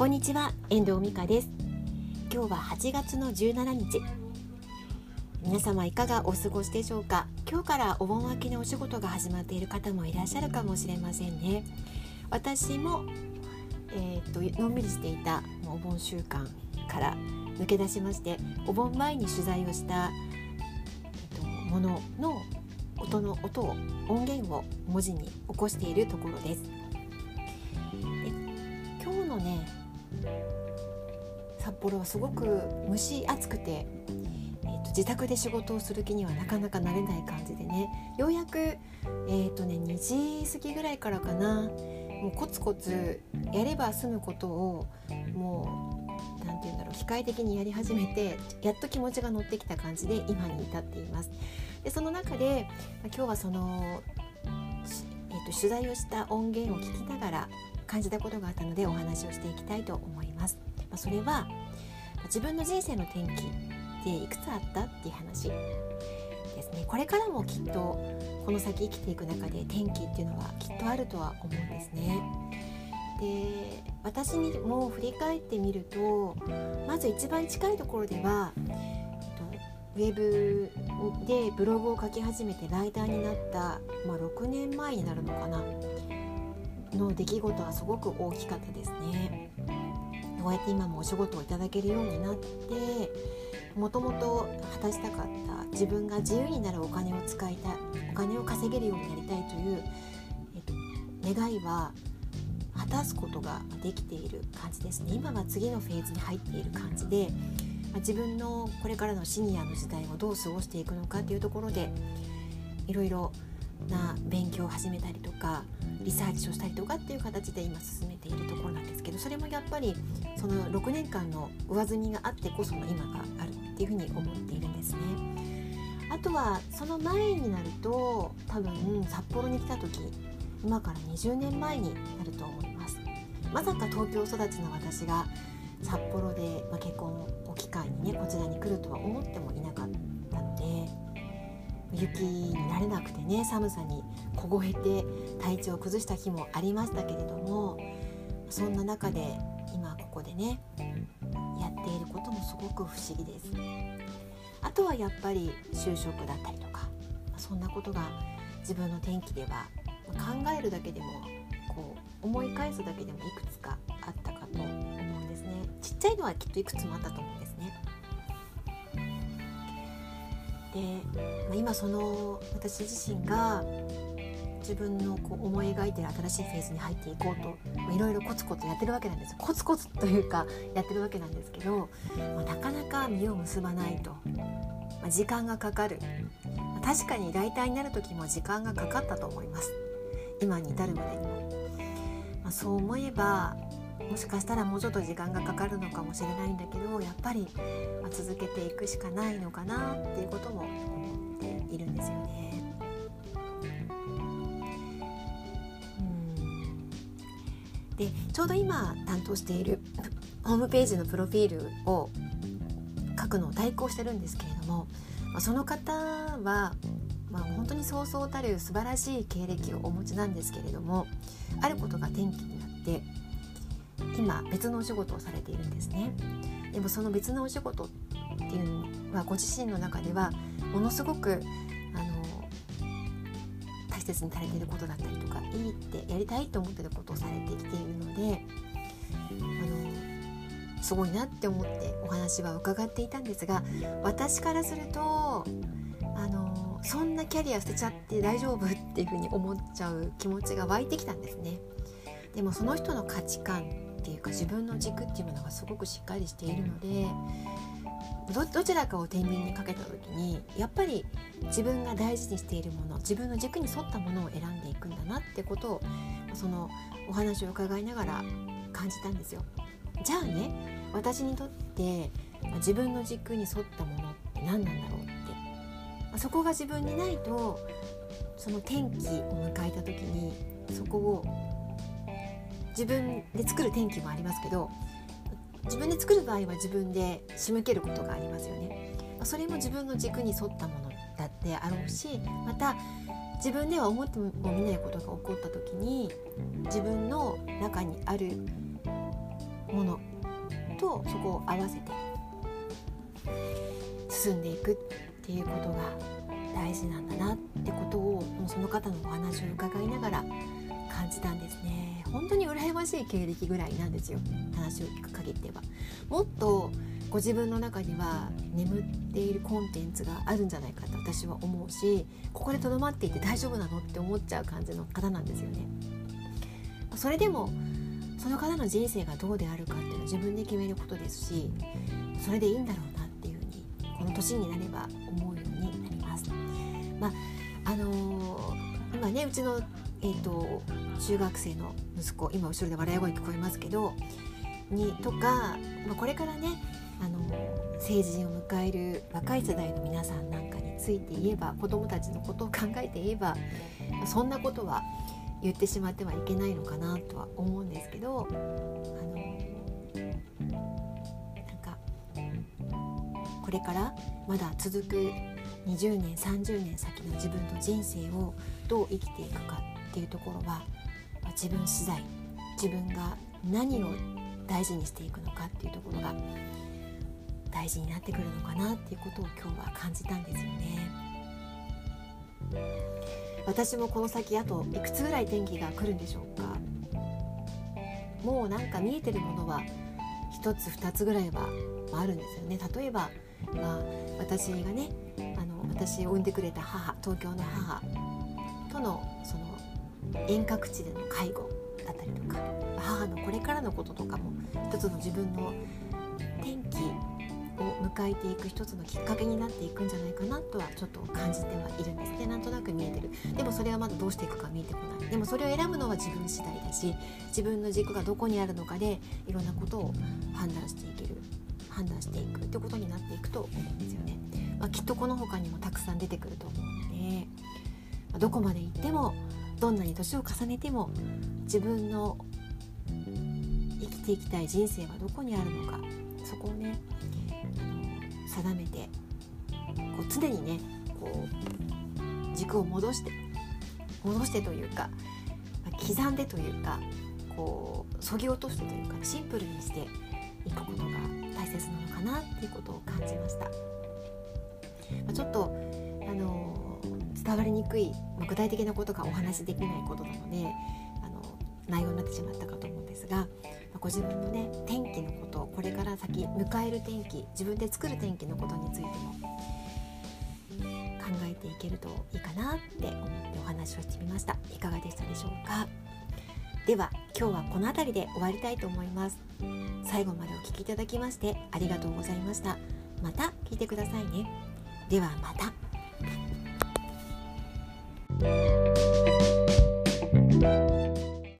こんにちは遠藤美香です。今日は8月の17日。皆様いかがお過ごしでしょうか？今日からお盆明けのお仕事が始まっている方もいらっしゃるかもしれませんね。私もえー、っとのんびりしていたお盆週間から抜け出しましてお盆前に取材をした、えっと、ものの音の音を音源を文字に起こしているところです。で今日のね札幌はすごく蒸し暑くて、えーと、自宅で仕事をする気にはなかなか慣れない感じでねようやく、えーとね、2時過ぎぐらいからかなもうコツコツやれば済むことをもう何て言うんだろう機械的にやり始めてやっと気持ちが乗ってきた感じで今に至っています。でその中で今日はその、と、取材をした音源を聞きながら感じたことがあったのでお話をしていきたいと思います。まあ、それは自分の人生の転機っていくつあったっていう話ですねこれからもきっとこの先生きていく中で転機っていうのはきっとあるとは思うんですね。で私にも振り返ってみるとまず一番近いところではウェブでブログを書き始めてライターになった、まあ、6年前になるのかなの出来事はすごく大きかったですね。こうやって今もお仕事をいただけるようになってもともと果たしたかった自分が自由になるお金を使いたいお金を稼げるようになりたいという、えっと、願いは果たすことができている感じですね今は次のフェーズに入っている感じでまあ、自分のこれからのシニアの時代をどう過ごしていくのかっていうところでいろいろな勉強を始めたりとかリサーチをしたりとかっていう形で今進めているところなんですけどそれもやっぱりその6年間の上積みがあってこその今があるっていうふうに思っているんですね。あとはその前になると多分札幌に来た時今から20年前になると思います。まさか東京育ちの私が札幌で、まあ、結婚を機会にねこちらに来るとは思ってもいなかったので雪に慣れなくてね寒さに凍えて体調を崩した日もありましたけれどもそんな中で今ここでねやっていることもすごく不思議です。あとはやっぱり就職だったりとかそんなことが自分の転機では考えるだけでもこう思い返すだけでもいくつかちっちゃいのはきっといくつもあったと思うんですね。で、まあ、今その私自身が自分のこう思い描いてる新しいフェーズに入っていこうといろいろコツコツやってるわけなんです。コツコツというかやってるわけなんですけど、まあ、なかなか実を結ばないと、まあ、時間がかかる、まあ、確かにライターになる時も時間がかかったと思います。今に至るまでに。も、まあ、そう思えばもしかしたらもうちょっと時間がかかるのかもしれないんだけどやっぱり、続けていくしかないのかなっていうことも思っているんですよね。でちょうど今担当しているホームページのプロフィールを書くのを代行してるんですけれども、まあ、その方は、まあ、本当にそうそうたる素晴らしい経歴をお持ちなんですけれどもあることが転機になって今別のお仕事をされているんですねでもその別のお仕事っていうのはご自身の中ではものすごくあの大切にされていることだったりとかいいってやりたいと思ってることをされてきているのであのすごいなって思ってお話は伺っていたんですが私からするとあのそんなキャリア捨てちゃって大丈夫っていうふうに思っちゃう気持ちが湧いてきたんですね。でもその人の価値観っていうか自分の軸っていうものがすごくしっかりしているのでどちらかを天秤にかけた時にやっぱり自分が大事にしているもの自分の軸に沿ったものを選んでいくんだなってことをそのお話を伺いながら感じたんですよ。じゃあね私にとって自分の軸に沿ったものって何なんだろうってそこが自分にないとその転機を迎えた時にそこを自分で作る天気もありますけど自分で作る場合は自分で仕向けることがありますよね。それも自分の軸に沿ったものだってあろうしまた自分では思ってもみないことが起こった時に自分の中にあるものとそこを合わせて進んでいくっていうことが大事なんだなってことをその方のお話を伺いながら感じたんですね。本当に羨ましい経歴ぐらいなんですよ。話を聞く限っては。もっとご自分の中には眠っているコンテンツがあるんじゃないかと私は思うしここでとどまっていて大丈夫なのって思っちゃう感じの方なんですよね。それでもその方の人生がどうであるかっていうのは自分で決めることですしそれでいいんだろうなっていうふうにこの年になれば思うようになります。まああのー、今ねうちの、えーと、中学生の息子今後ろで笑い声聞こえますけどにとか、まあ、これからねあの成人を迎える若い世代の皆さんなんかについて言えば子どもたちのことを考えて言えばそんなことは言ってしまってはいけないのかなとは思うんですけどあのなんかこれからまだ続く20年30年先の自分の人生をどう生きていくかっていうところは、ま、自分次第自分が何を大事にしていくのかっていうところが大事になってくるのかなっていうことを今日は感じたんですよね。私もこの先あといくつぐらい天気が来るんでしょうか？もうなんか見えてるものは1つ2つぐらいはあるんですよね例えば、まあ、私がねあ私を産んでくれた母東京の母とのその遠隔地での介護だったりとか母のこれからのこととかも一つの自分の転機を迎えていく一つのきっかけになっていくんじゃないかなとはちょっと感じてはいるんです。ねなんとなく見えてる。でもそれはまだどうしていくか見えてこない。でもそれを選ぶのは自分次第だし自分の軸がどこにあるのかでいろんなことを判断していける判断していくってことになっていくと思うんですよね、まあ、きっとこの他にもたくさん出てくると思うので、ま、どこまで行ってもどんなに年を重ねても自分の生きていきたい人生はどこにあるのかそこをね定めてこう常にねこう軸を戻して戻してというかま刻んでというかこうそぎ落としてというかシンプルにしていくことが大切なのかなっていうことを感じました。まあ、ちょっとあの伝わりにくい、まあ、具体的なことがお話しできないことなのであの内容になってしまったかと思うんですがまご自分のね天気のことこれから先迎える天気自分で作る天気のことについても考えていけるといいかなって思ってお話をしてみました。いかがでしたでしょうか？では今日はこの辺りで終わりたいと思います。最後までお聴きいただきましてありがとうございました。また聞いてくださいね。ではまた。